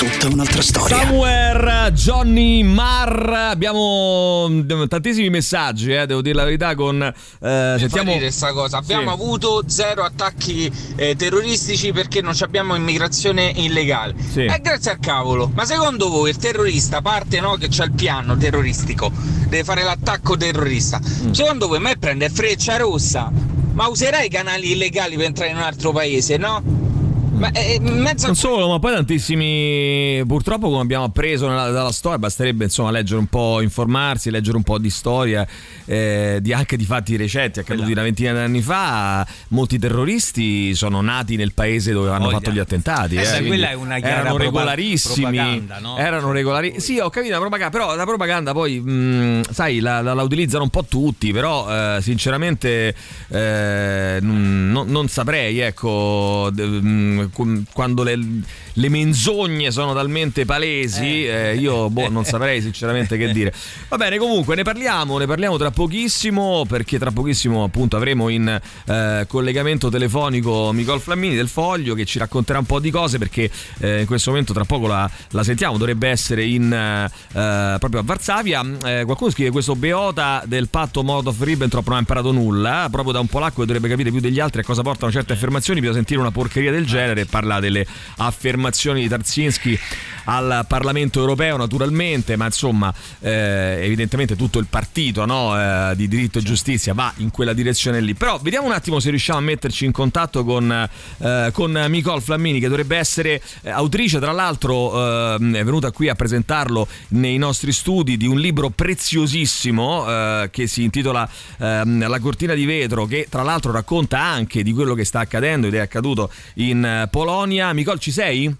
Tutta un'altra storia. Somewhere, Johnny Marr. Abbiamo mm, tantissimi messaggi, eh, devo dire la verità. Con eh, sentiamo questa cosa. Abbiamo Sì. avuto zero attacchi eh, terroristici perché non ci abbiamo immigrazione illegale. Sì. E grazie al cavolo. Ma secondo voi il terrorista parte no, che c'ha il piano terroristico, deve fare l'attacco terrorista. Mm. Secondo voi me prende freccia rossa? Ma userà i canali illegali per entrare in un altro paese, no? Ma eh, in mezzo Non solo, ma poi tantissimi. Purtroppo, come abbiamo appreso nella- dalla storia, basterebbe insomma leggere un po', informarsi, leggere un po' di storia, eh, di, anche di fatti recenti accaduti una ventina di anni fa. Molti terroristi sono nati nel paese dove hanno Voglia. fatto gli attentati. Eh, eh, quella è una chiara erano regolarissimi. propaganda, no? Erano regolari. Sì, ho capito la propaganda, però la propaganda poi, mh, sai, la, la- la utilizzano un po' tutti, però eh, sinceramente eh, non, non saprei, ecco, mh, qu- quando le, le menzogne sono talmente palesi, eh, io boh, non saprei sinceramente che dire. Va bene, comunque ne parliamo, ne parliamo tra pochissimo, perché tra pochissimo appunto avremo in eh, collegamento telefonico Nicole Flammini del Foglio che ci racconterà un po' di cose, perché eh, in questo momento tra poco la, la sentiamo, dovrebbe essere in, eh, eh, proprio a Varsavia. Eh, qualcuno scrive questo Beota del patto Molotov-Ribbentrop non ha imparato nulla, eh, proprio da un polacco che dovrebbe capire più degli altri a cosa portano certe affermazioni, bisogna sentire una porcheria del genere e parla delle affermazioni di Tarzinski al Parlamento europeo naturalmente, ma insomma eh, evidentemente tutto il partito no, eh, di diritto e giustizia va in quella direzione lì. Però vediamo un attimo se riusciamo a metterci in contatto con, eh, con Nicole Flammini che dovrebbe essere eh, autrice, tra l'altro eh, è venuta qui a presentarlo nei nostri studi di un libro preziosissimo eh, che si intitola ehm, La cortina di vetro che tra l'altro racconta anche di quello che sta accadendo ed è accaduto in eh, Polonia. Nicole ci sei?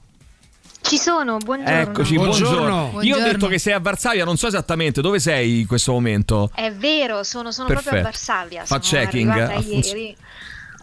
Ci sono, buongiorno. Eccoci, buongiorno. Buongiorno. Io ho detto che sei a Varsavia, non so esattamente dove sei in questo momento. È vero, sono, sono proprio a. Varsavia. Fa sono checking, ieri.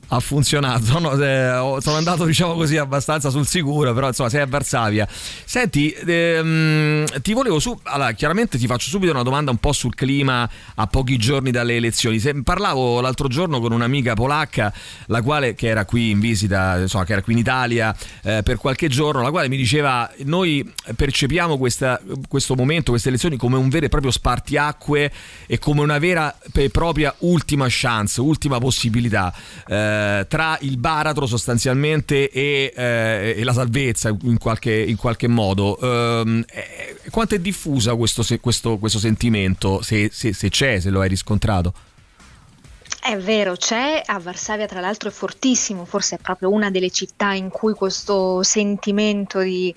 Ha funzionato, no, eh, sono andato diciamo così abbastanza sul sicuro, però insomma sei a Varsavia. Senti, ehm, ti volevo su... Allora, chiaramente ti faccio subito una domanda un po' sul clima a pochi giorni dalle elezioni. Se- parlavo l'altro giorno con un'amica polacca, la quale che era qui in visita, insomma che era qui in Italia eh, per qualche giorno, la quale mi diceva noi percepiamo questa- questo momento, queste elezioni come un vero e proprio spartiacque e come una vera e propria ultima chance, ultima possibilità eh, tra il baratro sostanzialmente e, eh, e la salvezza in qualche, in qualche modo. Ehm, eh, quanto è diffusa questo, questo- questo sentimento, se, se- se c'è, se lo hai riscontrato? È vero, c'è, a Varsavia tra l'altro è fortissimo, forse è proprio una delle città in cui questo sentimento di,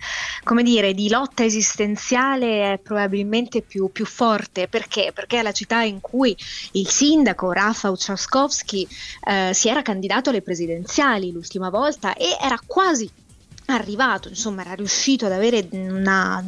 dire, di lotta esistenziale è probabilmente più, più forte. Perché? Perché è la città in cui il sindaco Rafał Trzaskowski eh, si era candidato alle presidenziali l'ultima volta e era quasi arrivato, insomma, era riuscito ad avere una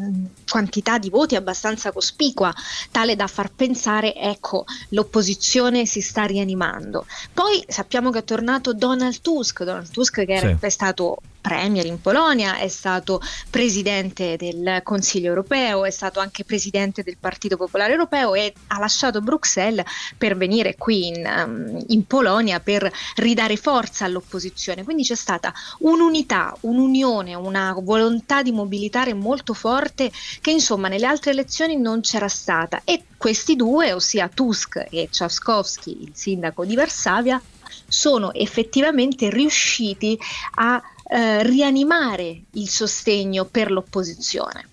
quantità di voti abbastanza cospicua, tale da far pensare, ecco, l'opposizione si sta rianimando. Poi sappiamo che è tornato Donald Tusk, Donald Tusk che era- Sì. è stato premier in Polonia, è stato presidente del Consiglio europeo, è stato anche presidente del Partito Popolare Europeo e ha lasciato Bruxelles per venire qui in, um, in Polonia per ridare forza all'opposizione. Quindi c'è stata un'unità, un'unione, una volontà di mobilitare molto forte che insomma nelle altre elezioni non c'era stata e questi due, ossia Tusk e Trzaskowski, il sindaco di Varsavia, sono effettivamente riusciti a eh, rianimare il sostegno per l'opposizione.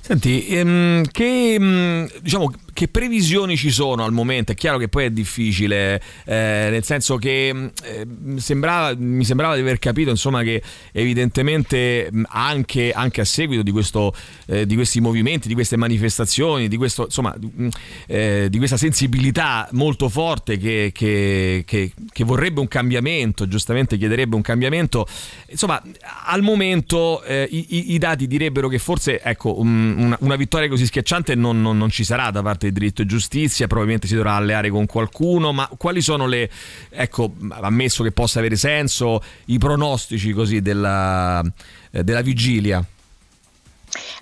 Senti, ehm, che, mm, diciamo, che previsioni ci sono al momento? È chiaro che poi è difficile, eh, nel senso che mm, eh, sembrava- mi sembrava di aver capito insomma, che evidentemente mm, anche, anche a seguito di, questo, eh, di questi movimenti, di queste manifestazioni, di, questo, insomma, mm, eh, di questa sensibilità molto forte che, che- che- che vorrebbe un cambiamento, giustamente chiederebbe un cambiamento, insomma al momento eh, i, i- dati direbbero che forse ecco, un- una, una vittoria così schiacciante non, non- non ci sarà da parte di diritto e giustizia, probabilmente si dovrà alleare con qualcuno, ma quali sono le, ecco, ammesso che possa avere senso, i pronostici così della, eh, della vigilia?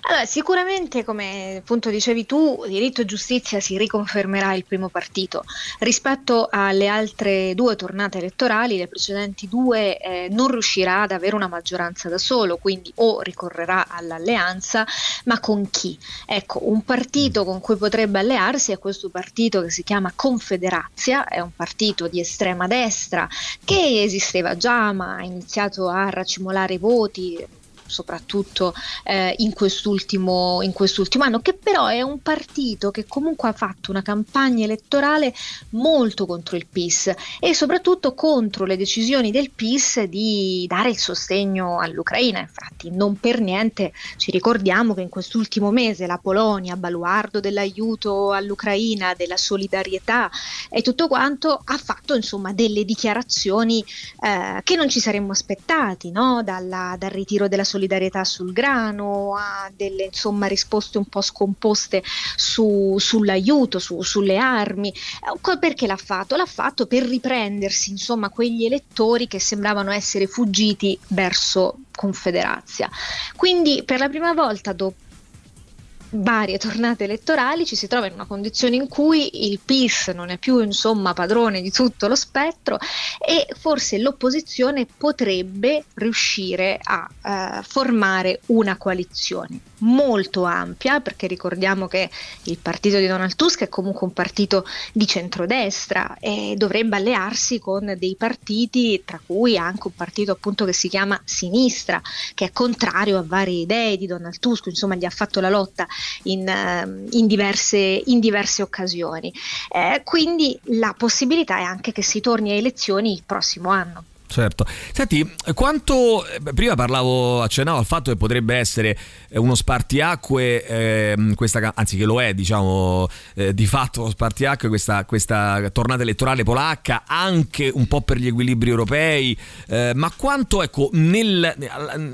Allora, sicuramente, come appunto dicevi tu, diritto e giustizia si riconfermerà il primo partito. Rispetto alle altre due tornate elettorali, le precedenti due eh, non riuscirà ad avere una maggioranza da solo, quindi o ricorrerà all'alleanza, ma con chi? Ecco, un partito con cui potrebbe allearsi è questo partito che si chiama Confederazia, è un partito di estrema destra che esisteva già, ma ha iniziato a racimolare voti soprattutto eh, in, quest'ultimo, in quest'ultimo anno, che però è un partito che comunque ha fatto una campagna elettorale molto contro il PIS e soprattutto contro le decisioni del PIS di dare il sostegno all'Ucraina. Infatti non per niente ci ricordiamo che in quest'ultimo mese la Polonia, baluardo dell'aiuto all'Ucraina, della solidarietà e tutto quanto, ha fatto insomma delle dichiarazioni eh, che non ci saremmo aspettati no? Dalla, dal ritiro della solidarietà solidarietà sul grano, a delle insomma, risposte un po' scomposte su, sull'aiuto, su, sulle armi. Eh, perché l'ha fatto? L'ha fatto per riprendersi insomma, quegli elettori che sembravano essere fuggiti verso Confederazia. Quindi per la prima volta dopo varie tornate elettorali ci si trova in una condizione in cui il PIS non è più insomma padrone di tutto lo spettro e forse l'opposizione potrebbe riuscire a uh, formare una coalizione molto ampia perché ricordiamo che il partito di Donald Tusk è comunque un partito di centrodestra e dovrebbe allearsi con dei partiti tra cui anche un partito appunto che si chiama Sinistra che è contrario a varie idee di Donald Tusk insomma gli ha fatto la lotta in, ehm, in, diverse, in diverse, occasioni. Eh, quindi la possibilità è anche che si torni a elezioni il prossimo anno. Certo. Senti, quanto eh, prima parlavo, accennavo al fatto che potrebbe essere eh, uno spartiacque, eh, questa, anzi che lo è, diciamo, eh, di fatto uno spartiacque questa, questa, tornata elettorale polacca, anche un po' per gli equilibri europei, eh, ma quanto, ecco, nel,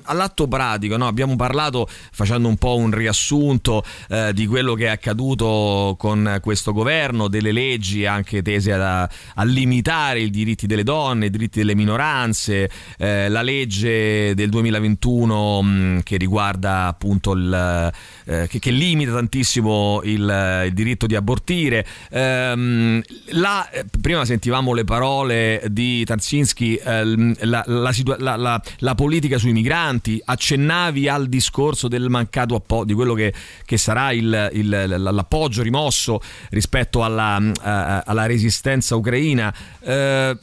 all'atto pratico, no? abbiamo parlato facendo un po' un riassunto eh, di quello che è accaduto con questo governo, delle leggi anche tese a, a limitare i diritti delle donne, i diritti delle minoranze, minoranze, eh, la legge del 2021 mh, mm, che riguarda appunto il, eh, che, che, limita tantissimo il, il diritto di abortire. Ehm, la, prima sentivamo le parole di Tarzinski, eh, la, la, la, politica sui migranti, accennavi al discorso del mancato appoggio, di quello che, che sarà il, l'appoggio rimosso rispetto alla, uh, alla resistenza ucraina. Uh,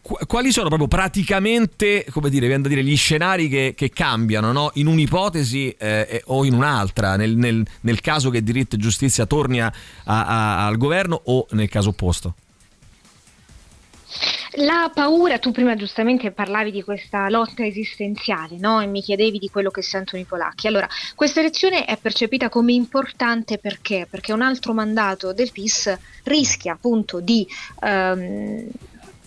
quali sono proprio praticamente, come dire, da dire, gli scenari che, che cambiano no? in un'ipotesi eh, o in un'altra, nel, nel, nel, caso che diritto e giustizia torni a, a, al governo o nel caso opposto? La paura, tu prima giustamente parlavi di questa lotta esistenziale no? e mi chiedevi di quello che sentono i polacchi. Allora, questa elezione è percepita come importante perché? Perché un altro mandato del PIS rischia appunto di um,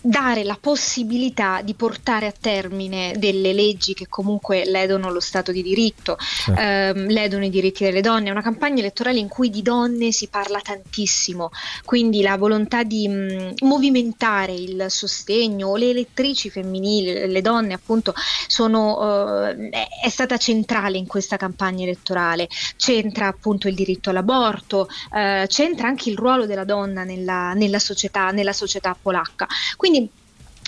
dare la possibilità di portare a termine delle leggi che comunque ledono lo Stato di diritto, certo. ehm, ledono i diritti delle donne. È una campagna elettorale in cui di donne si parla tantissimo, quindi la volontà di mh, mm, movimentare il sostegno, le elettrici femminili, le donne appunto, sono, eh, è stata centrale in questa campagna elettorale. C'entra appunto il diritto all'aborto, eh, c'entra anche il ruolo della donna nella, nella, società, nella società polacca. Quindi quindi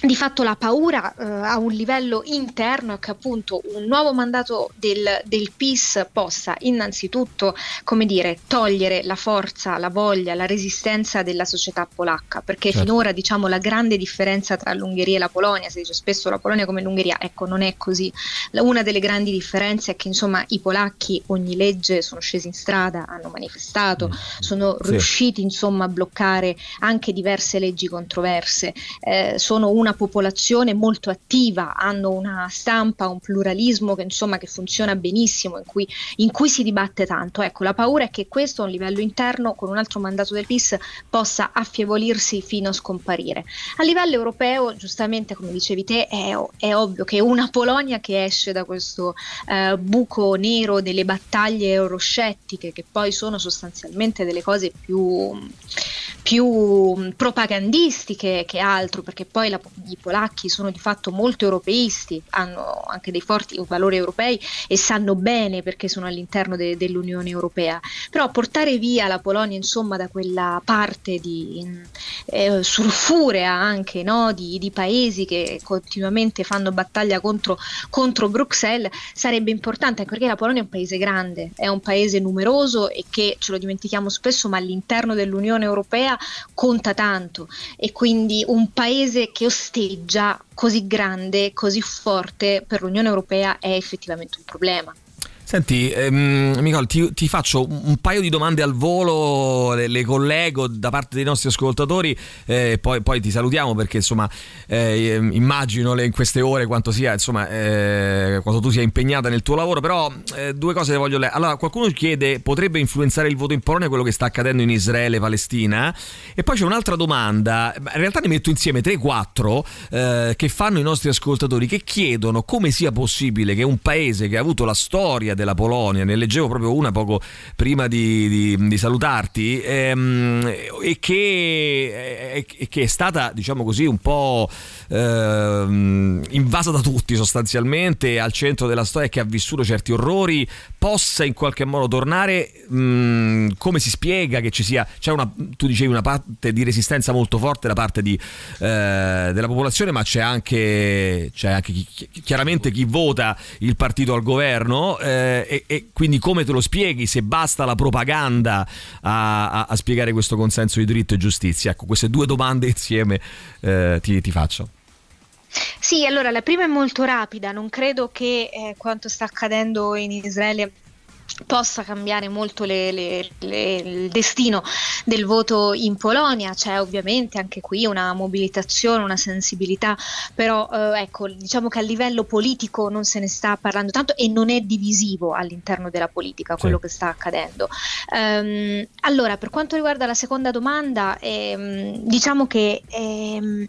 di fatto la paura eh, a un livello interno è che appunto un nuovo mandato del, del, PIS possa innanzitutto come dire, togliere la forza, la voglia, la resistenza della società polacca, perché certo. finora diciamo la grande differenza tra l'Ungheria e la Polonia, si dice spesso la Polonia come l'Ungheria, ecco non è così. Una delle grandi differenze è che insomma i polacchi ogni legge sono scesi in strada, hanno manifestato, mm. sono sì. riusciti insomma a bloccare anche diverse leggi controverse, eh, sono una una popolazione molto attiva, hanno una stampa, un pluralismo che insomma che funziona benissimo, in cui, in cui si dibatte tanto. Ecco, la paura è che questo a un livello interno, con un altro mandato del PIS, possa affievolirsi fino a scomparire. A livello europeo, giustamente come dicevi te, è, è ovvio che una Polonia che esce da questo eh, buco nero delle battaglie euroscettiche, che poi sono sostanzialmente delle cose più più propagandistiche che altro, perché poi la, i polacchi sono di fatto molto europeisti, hanno anche dei forti valori europei e sanno bene perché sono all'interno de, dell'Unione Europea. Però portare via la Polonia insomma da quella parte di eh, sulfurea anche no? di, di, paesi che continuamente fanno battaglia contro, contro Bruxelles sarebbe importante anche perché la Polonia è un paese grande, è un paese numeroso e che ce lo dimentichiamo spesso, ma all'interno dell'Unione Europea conta tanto e quindi un paese che osteggia così grande, così forte per l'Unione Europea è effettivamente un problema. Senti, ehm, Nicole, ti, ti, faccio un paio di domande al volo, le, le collego da parte dei nostri ascoltatori eh, poi, poi, ti salutiamo perché insomma eh, immagino in queste ore quanto sia, insomma, eh, quanto tu sia impegnata nel tuo lavoro, però eh, due cose le voglio leggere. Allora, qualcuno chiede, potrebbe influenzare il voto in Polonia quello che sta accadendo in Israele e Palestina? E poi c'è un'altra domanda, in realtà ne metto insieme 3-4 eh, che fanno i nostri ascoltatori che chiedono come sia possibile che un paese che ha avuto la storia della Polonia, ne leggevo proprio una poco prima di, di, di salutarti, ehm, e, che, e, che, è stata, diciamo così, un po' ehm, invasa da tutti sostanzialmente, al centro della storia, che ha vissuto certi orrori, possa in qualche modo tornare, mh, mm, come si spiega che ci sia, c'è una, tu dicevi una parte di resistenza molto forte da parte di, eh, della popolazione, ma c'è anche, c'è anche chi, chiaramente chi vota il partito al governo. Eh, eh, e, e, quindi come te lo spieghi se basta la propaganda a, a, a, spiegare questo consenso di diritto e giustizia? Ecco, queste due domande insieme eh, ti, ti faccio. Sì, allora la prima è molto rapida, non credo che eh, quanto sta accadendo in Israele possa cambiare molto le, le, le, il destino del voto in Polonia, c'è ovviamente anche qui una mobilitazione, una sensibilità, però eh, ecco, diciamo che a livello politico non se ne sta parlando tanto e non è divisivo all'interno della politica quello sì. che sta accadendo. Um, allora, per quanto riguarda la seconda domanda, ehm, diciamo che ehm,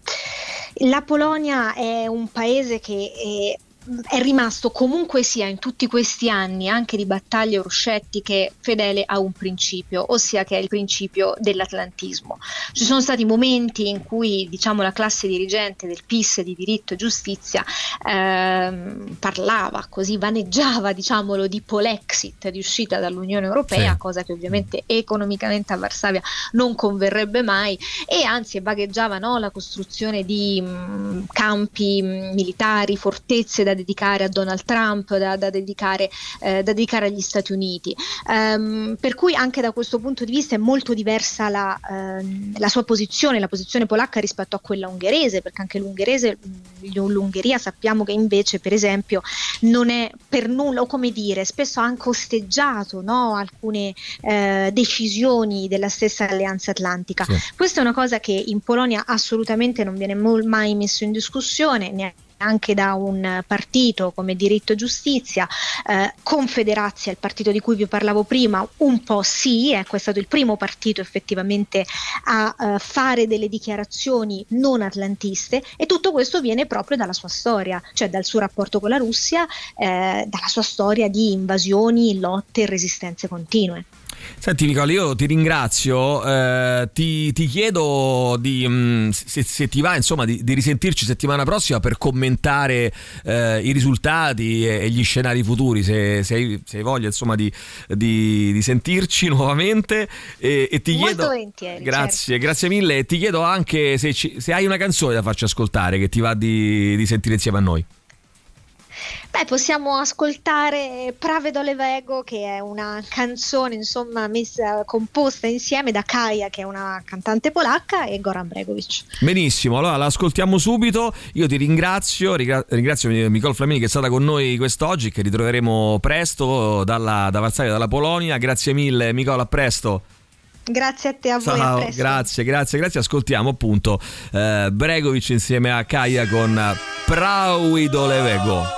la Polonia è un paese che è è rimasto comunque sia in tutti questi anni anche di battaglie euroscettiche fedele a un principio, ossia che è il principio dell'atlantismo. Ci sono stati momenti in cui diciamo, la classe dirigente del PIS di diritto e giustizia ehm, parlava così, vaneggiava diciamolo, di polexit, di uscita dall'Unione Europea, sì. cosa che ovviamente economicamente a Varsavia non converrebbe mai, e anzi vagheggiava no, la costruzione di mh, mm, campi mm, militari, fortezze da dedicare a Donald Trump, da, da, dedicare, eh, da dedicare, agli Stati Uniti. Um, per cui anche da questo punto di vista è molto diversa la, uh, la, sua posizione, la posizione polacca rispetto a quella ungherese, perché anche l'ungherese, l'Ungheria sappiamo che invece per esempio non è per nulla, o come dire, spesso ha anche osteggiato no, alcune uh, decisioni della stessa alleanza atlantica. Sì. Questa è una cosa che in Polonia assolutamente non viene mai messo in discussione, neanche anche da un partito come Diritto e Giustizia, eh, Confederazia, il partito di cui vi parlavo prima, un po' sì, ecco è stato il primo partito effettivamente a eh, fare delle dichiarazioni non atlantiste e tutto questo viene proprio dalla sua storia, cioè dal suo rapporto con la Russia, eh, dalla sua storia di invasioni, lotte e resistenze continue. Senti Nicola, io ti ringrazio, eh, ti, ti, chiedo di, mh, mm, se, se, ti va insomma, di, di, risentirci settimana prossima per commentare eh, i risultati e, e, gli scenari futuri, se, se, hai, se hai, voglia insomma, di, di, sentirci nuovamente. E, e ti Molto chiedo, volentieri. Grazie, certo. grazie mille. E ti chiedo anche se, ci, se hai una canzone da farci ascoltare che ti va di sentire insieme a noi. Beh, possiamo ascoltare Prave Dole Vego, che è una canzone insomma messa, composta insieme da Kaja, che è una cantante polacca, e Goran Bregovic. Benissimo, allora l'ascoltiamo subito. Io ti ringrazio, ringrazio Nicole Flamini che è stata con noi quest'oggi, che ritroveremo presto dalla, da Varsavia, dalla Polonia. Grazie mille, Nicole, a presto. Grazie a te, a voi. Ciao, grazie, grazie, grazie. Ascoltiamo appunto eh, Bregovic insieme a Kaja con Praui Dole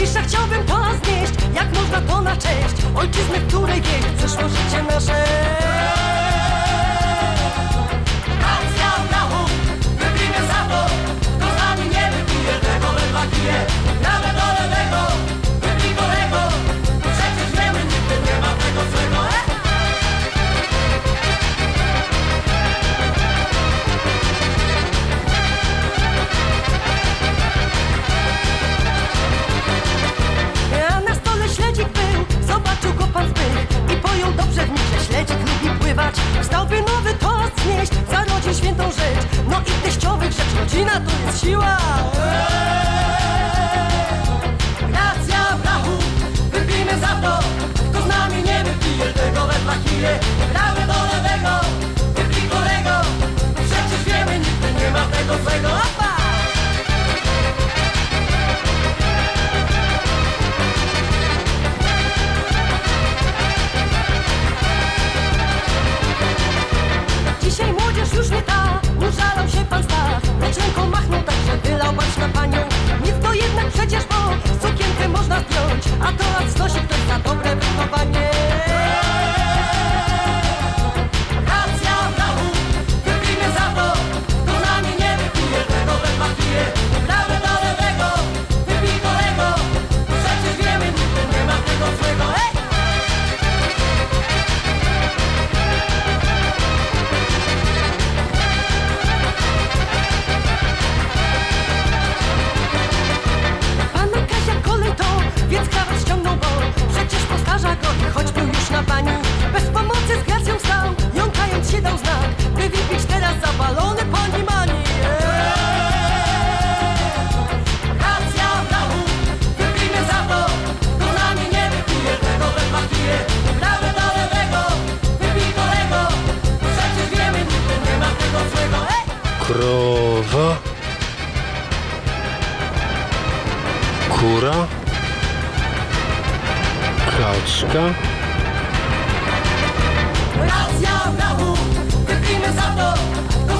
cisza chciałbym to znieść Jak można to na cześć Ojczyzny, której wieść Przyszło życie nasze. Racja brachu Wypijmy za to. Kto z nami nie wypije Tego we dwa kije rodzina to jest siła Racja brachu, wypijmy za to. Kto z nami nie wypije tego we dwa kije Gramy do lewego, wypij kolego. Przecież wiemy, nigdy nie ma tego złego To lat znosi ktoś dobre wychowanie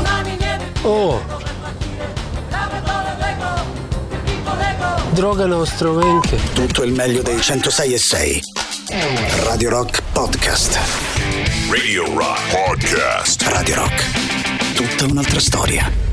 nami nie wypije, O, droga na Ostrołękę. Tutto il meglio dei 106 e 6. Radio Rock Podcast. Radio Rock Podcast. Radio Rock. Tutta un'altra storia.